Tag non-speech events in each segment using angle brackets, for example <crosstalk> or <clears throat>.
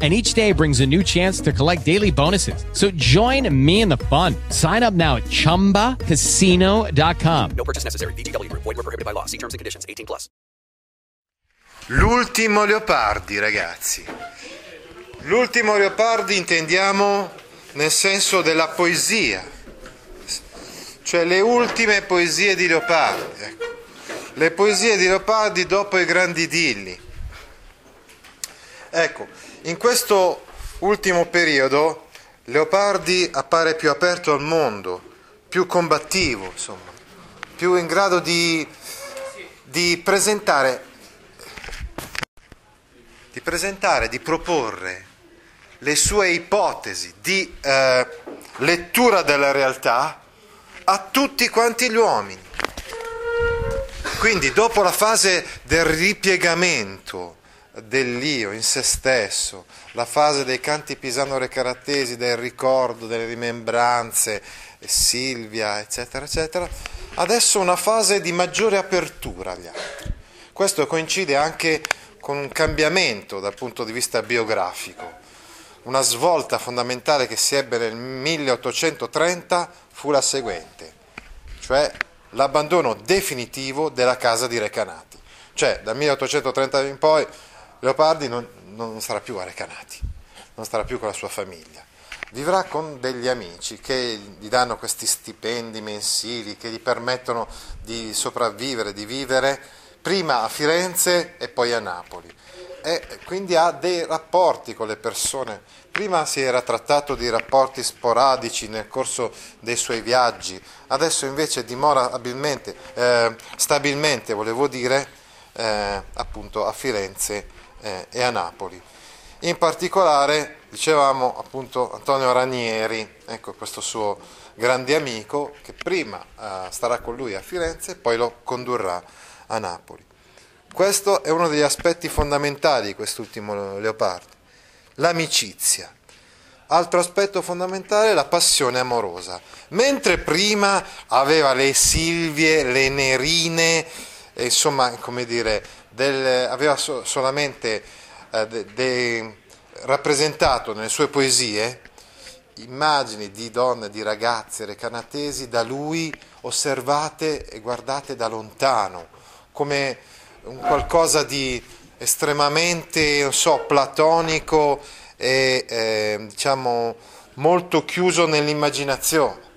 And each day brings a new chance to collect daily bonuses. So join me in the fun. Sign up now at chumbacasino.com. No purchase necessary. VGW Group. Void were prohibited by law. See terms and conditions. 18 plus. L'ultimo Leopardi, ragazzi. L'ultimo Leopardi intendiamo nel senso della poesia, cioè le ultime poesie di Leopardi. Ecco. Le poesie di Leopardi dopo i grandi idilli. Ecco, in questo ultimo periodo Leopardi appare più aperto al mondo, più combattivo, insomma, più in grado di, di presentare di presentare, di proporre le sue ipotesi di eh, lettura della realtà a tutti quanti gli uomini. Quindi dopo la fase del ripiegamento dell'io in se stesso, la fase dei canti pisano-recaratesi, del ricordo, delle rimembranze, Silvia, eccetera, eccetera, adesso una fase di maggiore apertura agli altri. Questo coincide anche con un cambiamento dal punto di vista biografico. Una svolta fondamentale che si ebbe nel 1830 fu la seguente, cioè l'abbandono definitivo della casa di Recanati. Cioè dal 1830 in poi Leopardi non, non sarà più a Recanati, non starà più con la sua famiglia. Vivrà con degli amici che gli danno questi stipendi mensili che gli permettono di sopravvivere, di vivere prima a Firenze e poi a Napoli. E quindi ha dei rapporti con le persone. Prima si era trattato di rapporti sporadici nel corso dei suoi viaggi, adesso invece dimora abilmente, eh, stabilmente, volevo dire, eh, appunto a Firenze eh, e a Napoli. In particolare, dicevamo appunto Antonio Ranieri, ecco questo suo grande amico che prima eh, starà con lui a Firenze e poi lo condurrà a Napoli. Questo è uno degli aspetti fondamentali di quest'ultimo Leopardi, l'amicizia. Altro aspetto fondamentale è la passione amorosa. Mentre prima aveva le Silvie, le Nerine, insomma, come dire, del, aveva so, solamente eh, de, de, rappresentato nelle sue poesie immagini di donne, di ragazze recanatesi da lui osservate e guardate da lontano, come un qualcosa di estremamente, non so, platonico e eh, diciamo molto chiuso nell'immaginazione.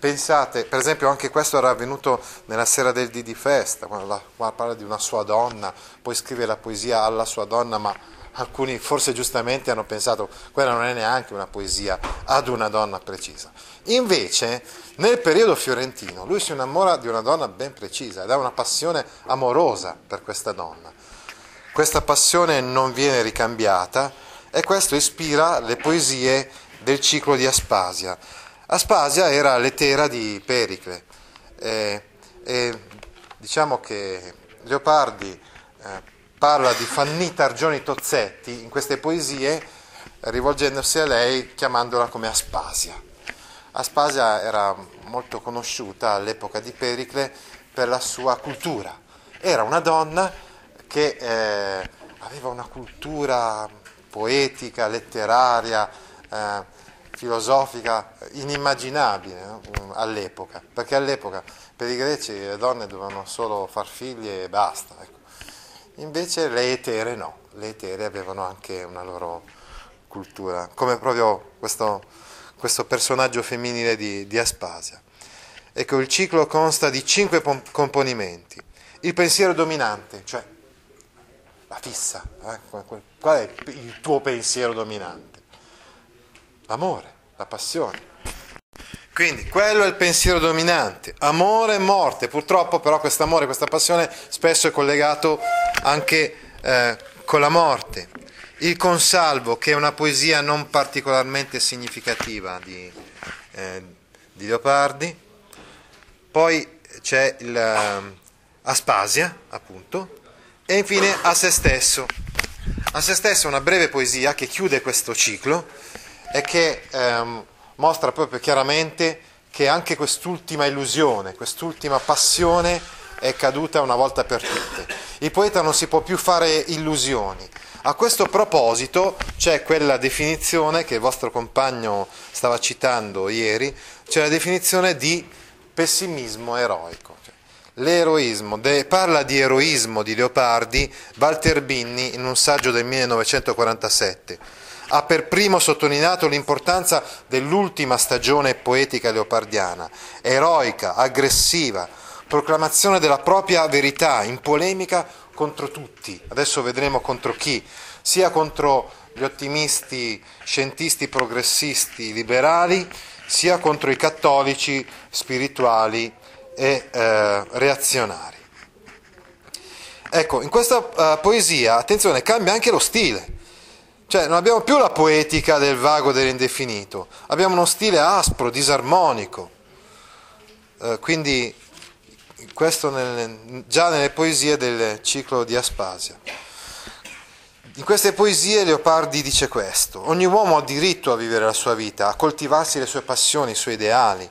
Pensate, per esempio, anche questo era avvenuto nella sera del dì di festa, quando, la, quando parla di una sua donna, poi scrive la poesia alla sua donna, ma alcuni forse giustamente hanno pensato quella non è neanche una poesia ad una donna precisa. Invece, nel periodo fiorentino, lui si innamora di una donna ben precisa ed ha una passione amorosa per questa donna. Questa passione non viene ricambiata e questo ispira le poesie del ciclo di Aspasia. Aspasia era l'etera di Pericle e, e diciamo che Leopardi eh, parla di Fannita Argioni Tozzetti in queste poesie rivolgendosi a lei chiamandola come Aspasia. Aspasia era molto conosciuta all'epoca di Pericle per la sua cultura. Era una donna che eh, aveva una cultura poetica, letteraria, eh, filosofica inimmaginabile no? all'epoca, perché all'epoca per i greci le donne dovevano solo far figli e basta. Ecco. Invece le etere no, le etere avevano anche una loro cultura, come proprio questo questo personaggio femminile di, di Aspasia. Ecco, il ciclo consta di cinque componimenti. Il pensiero dominante, cioè la fissa, eh? qual è il tuo pensiero dominante? L'amore, la passione. Quindi quello è il pensiero dominante, amore e morte. Purtroppo però questo amore, questa passione spesso è collegato anche eh, con la morte il Consalvo, che è una poesia non particolarmente significativa di, eh, di Leopardi. Poi c'è il, Aspasia, appunto, e infine a se stesso. A se stesso una breve poesia che chiude questo ciclo e che ehm, mostra proprio chiaramente che anche quest'ultima illusione, quest'ultima passione è caduta una volta per tutte. Il poeta non si può più fare illusioni. A questo proposito c'è quella definizione che il vostro compagno stava citando ieri, c'è la definizione di pessimismo eroico. Cioè, l'eroismo, de, parla di eroismo di Leopardi Walter Binni in un saggio del 1947 ha per primo sottolineato l'importanza dell'ultima stagione poetica leopardiana, eroica, aggressiva, proclamazione della propria verità, in polemica contro tutti, adesso vedremo contro chi, sia contro gli ottimisti, scientisti, progressisti, liberali, sia contro i cattolici, spirituali e eh, reazionari. Ecco, in questa uh, poesia, attenzione, cambia anche lo stile. Cioè, non abbiamo più la poetica del vago dell'indefinito, abbiamo uno stile aspro, disarmonico. Eh, quindi, questo nel, già nelle poesie del ciclo di Aspasia. In queste poesie Leopardi dice questo: ogni uomo ha diritto a vivere la sua vita, a coltivarsi le sue passioni, i suoi ideali,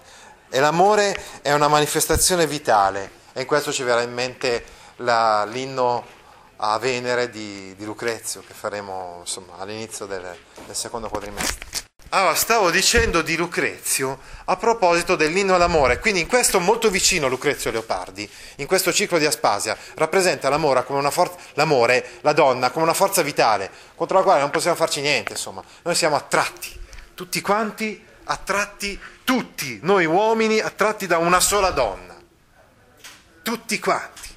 e l'amore è una manifestazione vitale. E in questo ci verrà in mente la, l'inno a Venere di, di Lucrezio che faremo insomma, all'inizio del, del secondo quadrimestre. Allora, stavo dicendo di Lucrezio a proposito dell'inno all'amore, quindi in questo molto vicino Lucrezio Leopardi, in questo ciclo di Aspasia, rappresenta l'amore, come una for- l'amore, la donna, come una forza vitale, contro la quale non possiamo farci niente, insomma. Noi siamo attratti, tutti quanti attratti, tutti, noi uomini attratti da una sola donna, tutti quanti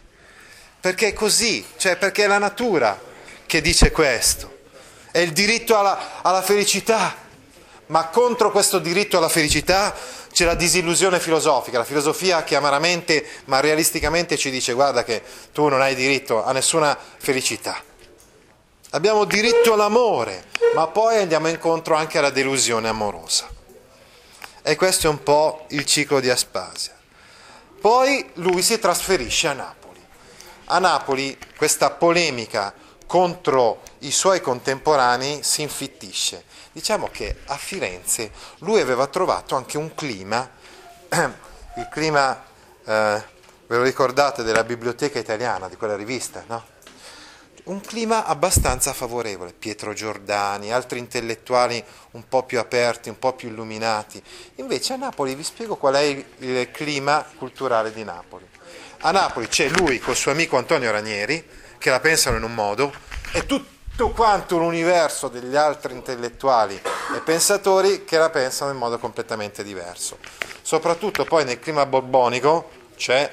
perché è così, cioè perché è la natura che dice questo, è il diritto alla, alla felicità, ma contro questo diritto alla felicità c'è la disillusione filosofica, la filosofia che amaramente ma realisticamente ci dice guarda che tu non hai diritto a nessuna felicità. Abbiamo diritto all'amore, ma poi andiamo incontro anche alla delusione amorosa. E questo è un po' il ciclo di Aspasia. Poi lui si trasferisce a Napoli a Napoli questa polemica contro i suoi contemporanei si infittisce. Diciamo che a Firenze lui aveva trovato anche un clima, <clears throat> il clima, eh, ve lo ricordate, della biblioteca italiana, di quella rivista, no? Un clima abbastanza favorevole, Pietro Giordani, altri intellettuali un po' più aperti, un po' più illuminati. Invece a Napoli vi spiego qual è il clima culturale di Napoli. A Napoli c'è lui col suo amico Antonio Ranieri, che la pensano in un modo, e tutto quanto l'universo degli altri intellettuali e pensatori che la pensano in modo completamente diverso. Soprattutto poi nel clima borbonico c'è,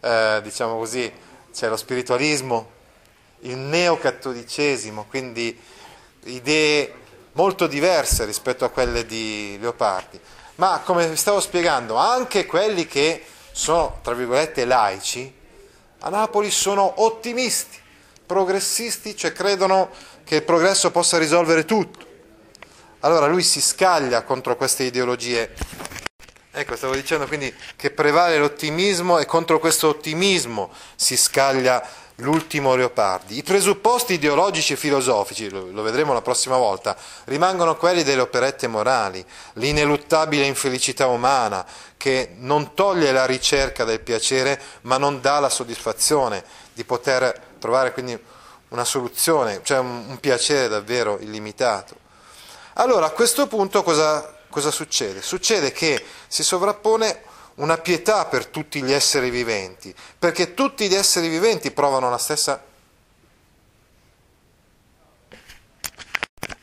eh, diciamo così, c'è lo spiritualismo, il neocattolicesimo, quindi idee molto diverse rispetto a quelle di Leopardi. Ma come vi stavo spiegando, anche quelli che sono, tra virgolette, laici, a Napoli sono ottimisti, progressisti, cioè credono che il progresso possa risolvere tutto. Allora lui si scaglia contro queste ideologie. Ecco, stavo dicendo quindi che prevale l'ottimismo e contro questo ottimismo si scaglia l'ultimo Leopardi. I presupposti ideologici e filosofici, lo, vedremo la prossima volta, rimangono quelli delle operette morali, l'ineluttabile infelicità umana che non toglie la ricerca del piacere ma non dà la soddisfazione di poter trovare quindi una soluzione, cioè un, un piacere davvero illimitato. Allora a questo punto cosa, cosa succede? Succede che si sovrappone una pietà per tutti gli esseri viventi, perché tutti gli esseri viventi provano la stessa...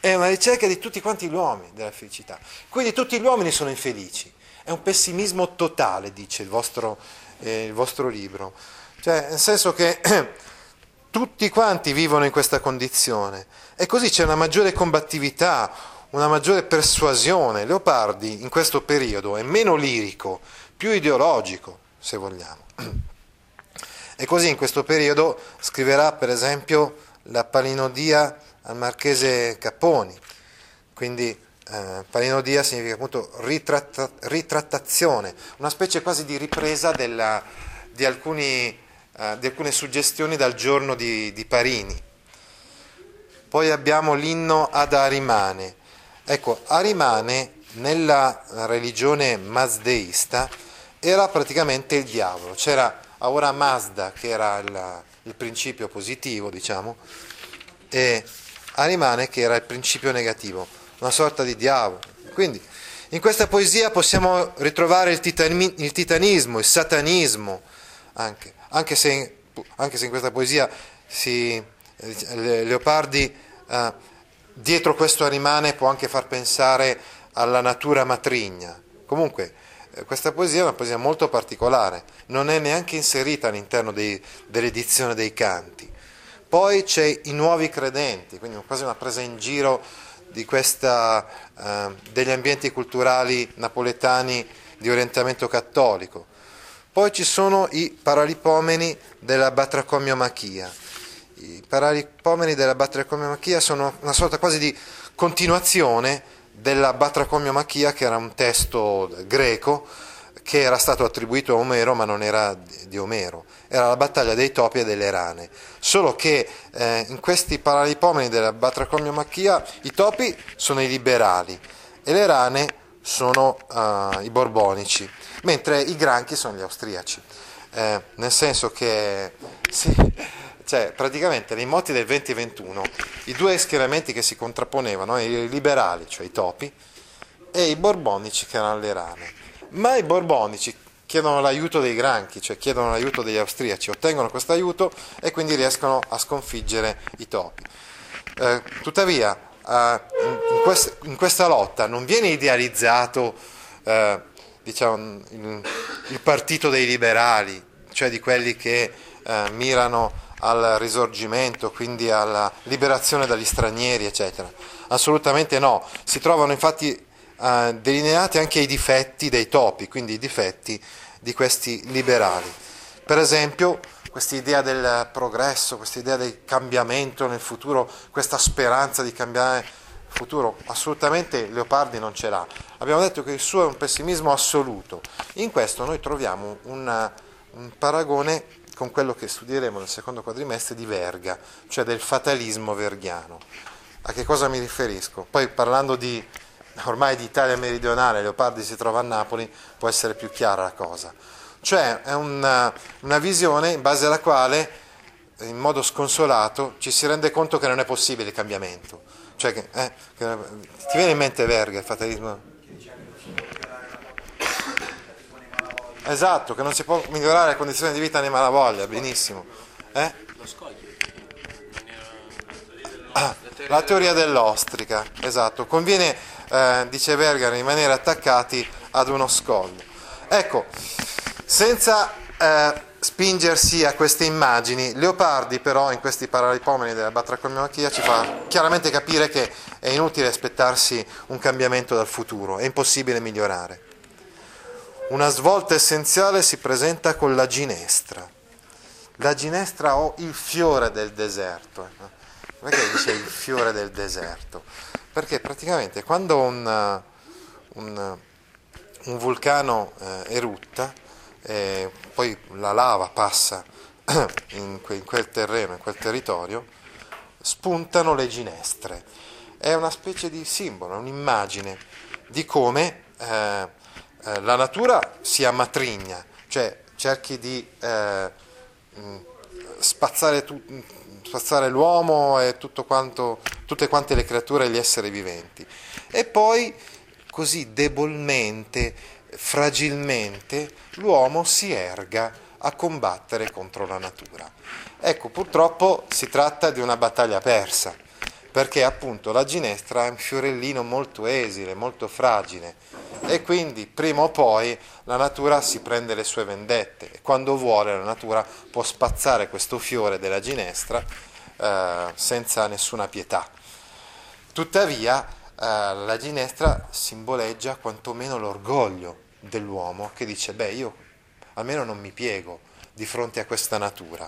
È una ricerca di tutti quanti gli uomini della felicità. Quindi tutti gli uomini sono infelici. È un pessimismo totale, dice il vostro, eh, il vostro libro. Cioè, nel senso che <clears throat> tutti quanti vivono in questa condizione. E così c'è una maggiore combattività, una maggiore persuasione. Leopardi in questo periodo è meno lirico, più ideologico, se vogliamo. E così in questo periodo scriverà per esempio la palinodia al marchese Capponi, quindi eh, palinodia significa appunto ritratta, ritrattazione, una specie quasi di ripresa della, di alcuni eh, di alcune suggestioni dal giorno di, di Parini. Poi abbiamo l'inno ad Arimane. Ecco, Arimane nella religione mazdeista era praticamente il diavolo. C'era Ahura Mazda che era il, il principio positivo, diciamo, e Arimane che era il principio negativo, una sorta di diavolo. Quindi in questa poesia possiamo ritrovare il, titani, il titanismo, il satanismo, anche, anche, se, anche se in questa poesia si Leopardi eh, dietro questo rimane può anche far pensare alla natura matrigna. Comunque eh, questa poesia è una poesia molto particolare, non è neanche inserita all'interno dei, dell'edizione dei canti. Poi c'è i nuovi credenti, quindi quasi una presa in giro questa, eh, degli ambienti culturali napoletani di orientamento cattolico. Poi ci sono i paralipomeni della batracomiomachia i paralipomeni della batracomiomachia sono una sorta quasi di continuazione della batracomiomachia che era un testo greco che era stato attribuito a Omero ma non era di Omero, era la battaglia dei topi e delle rane, solo che eh, in questi paralipomeni della batracomiomachia i topi sono i liberali e le rane sono uh, i borbonici, mentre i granchi sono gli austriaci, eh, nel senso che... Sì, cioè praticamente nei moti del 2021 i due schieramenti che si contrapponevano, i liberali, cioè i topi, e i borbonici che erano le rane. Ma i borbonici chiedono l'aiuto dei granchi, cioè chiedono l'aiuto degli austriaci, ottengono questo aiuto e quindi riescono a sconfiggere i topi. Eh, tuttavia, eh, in, quest- in, questa lotta non viene idealizzato eh, diciamo, il, il, partito dei liberali, cioè di quelli che eh, mirano al risorgimento, quindi alla liberazione dagli stranieri, eccetera. Assolutamente no. Si trovano infatti eh, delineati anche i difetti dei topi, quindi i difetti di questi liberali. Per esempio, questa idea del progresso, questa idea del cambiamento nel futuro, questa speranza di cambiare il futuro, assolutamente Leopardi non ce l'ha. Abbiamo detto che il suo è un pessimismo assoluto. In questo noi troviamo una, un paragone con quello che studieremo nel secondo quadrimestre di Verga, cioè del fatalismo verghiano. A che cosa mi riferisco? Poi parlando di, ormai di Italia meridionale, Leopardi si trova a Napoli, può essere più chiara la cosa. Cioè è una, una visione in base alla quale, in modo sconsolato, ci si rende conto che non è possibile il cambiamento. Cioè eh, che, ti viene in mente Verga, il fatalismo? Esatto, che non si può migliorare le condizioni di vita né malavoglia, benissimo. Eh? Ah, la teoria dell'ostrica, esatto. Conviene, eh, dice Verga, rimanere attaccati ad uno scoglio. Ecco, senza eh, spingersi a queste immagini, Leopardi però in questi paralipomeni della batracomiachia ci fa chiaramente capire che è inutile aspettarsi un cambiamento dal futuro, è impossibile migliorare. Una svolta essenziale si presenta con la ginestra. La ginestra o il fiore del deserto. Perché dice il fiore del deserto? Perché praticamente quando un, un, un vulcano eh, erutta, eh, poi la lava passa <clears throat> in, que, in quel terreno, in quel territorio, spuntano le ginestre. È una specie di simbolo, un'immagine di come eh, eh, la natura sia matrigna, cioè cerchi di eh, mm, spazzare, tu, spazzare, l'uomo e quanto, tutte quante le creature e gli esseri viventi. E poi così debolmente, fragilmente, l'uomo si erga a combattere contro la natura. Ecco, purtroppo si tratta di una battaglia persa, perché appunto la ginestra è un fiorellino molto esile, molto fragile e quindi prima o poi la natura si prende le sue vendette e quando vuole la natura può spazzare questo fiore della ginestra eh, senza nessuna pietà. Tuttavia eh, la ginestra simboleggia quantomeno l'orgoglio dell'uomo che dice beh io almeno non mi piego di fronte a questa natura.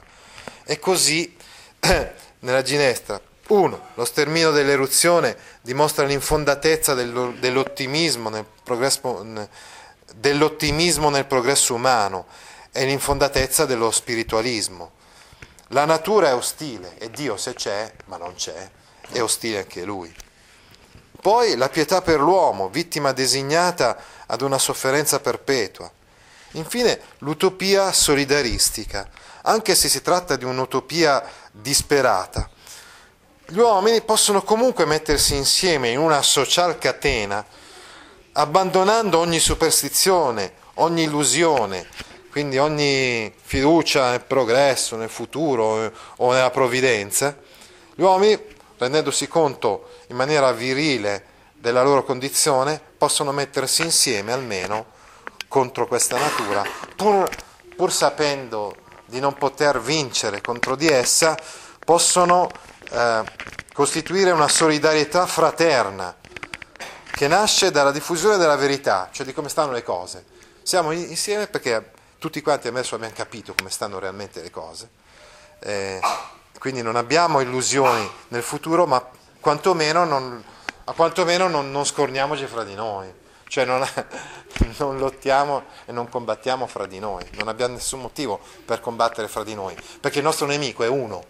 E così <clears throat> nella ginestra uno, lo sterminio dell'eruzione dimostra l'infondatezza dell'ottimismo nel dell'ottimismo nel progresso umano è l'infondatezza dello spiritualismo. La natura è ostile e Dio se c'è, ma non c'è, è ostile anche lui. Poi la pietà per l'uomo, vittima designata ad una sofferenza perpetua. Infine l'utopia solidaristica, anche se si tratta di un'utopia disperata. Gli uomini possono comunque mettersi insieme in una social catena, abbandonando ogni superstizione, ogni illusione, quindi ogni fiducia nel progresso, nel futuro eh, o nella provvidenza, gli uomini, rendendosi conto in maniera virile della loro condizione, possono mettersi insieme almeno contro questa natura, pur, pur sapendo di non poter vincere contro di essa, possono eh, costituire una solidarietà fraterna che nasce dalla diffusione della verità, cioè di come stanno le cose. Siamo insieme perché tutti quanti adesso abbiamo capito come stanno realmente le cose, eh, quindi non abbiamo illusioni nel futuro, ma quantomeno non, quantomeno non, non scorniamoci fra di noi, cioè non, <laughs> non, lottiamo e non combattiamo fra di noi, non abbiamo nessun motivo per combattere fra di noi, perché il nostro nemico è uno,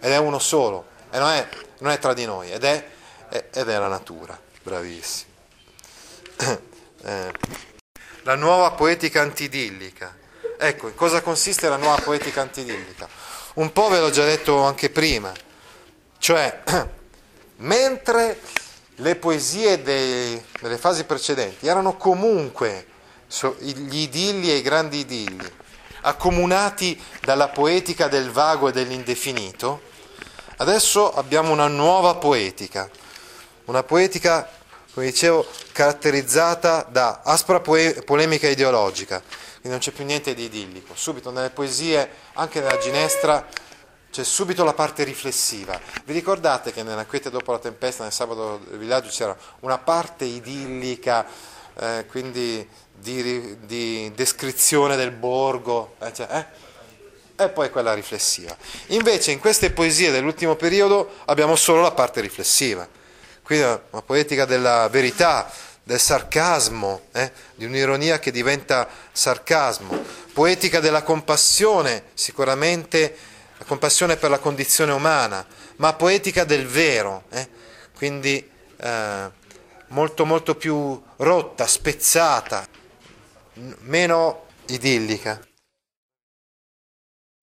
ed è uno solo, e non è, non è tra di noi, ed è, ed è la natura, bravissimo. <coughs> Eh, la nuova poetica antidillica. Ecco, in cosa consiste la nuova poetica antidillica? Un po' ve l'ho già detto anche prima, cioè <coughs> mentre le poesie dei, delle fasi precedenti erano comunque gli idilli e i grandi idilli, accomunati dalla poetica del vago e dell'indefinito, adesso abbiamo una nuova poetica, una poetica, come dicevo, caratterizzata da aspra polemica ideologica, quindi non c'è più niente di idillico. Subito nelle poesie, anche nella ginestra, c'è subito la parte riflessiva. Vi ricordate che nella quiete dopo la tempesta, nel sabato del villaggio, c'era una parte idillica, eh, quindi di, di, descrizione del borgo, eh, cioè, eh? E poi quella riflessiva. Invece in queste poesie dell'ultimo periodo abbiamo solo la parte riflessiva, quindi una poetica della verità, del sarcasmo, eh? di un'ironia che diventa sarcasmo, poetica della compassione, sicuramente la compassione per la condizione umana, ma poetica del vero, eh? quindi eh, molto molto più rotta, spezzata, meno idillica.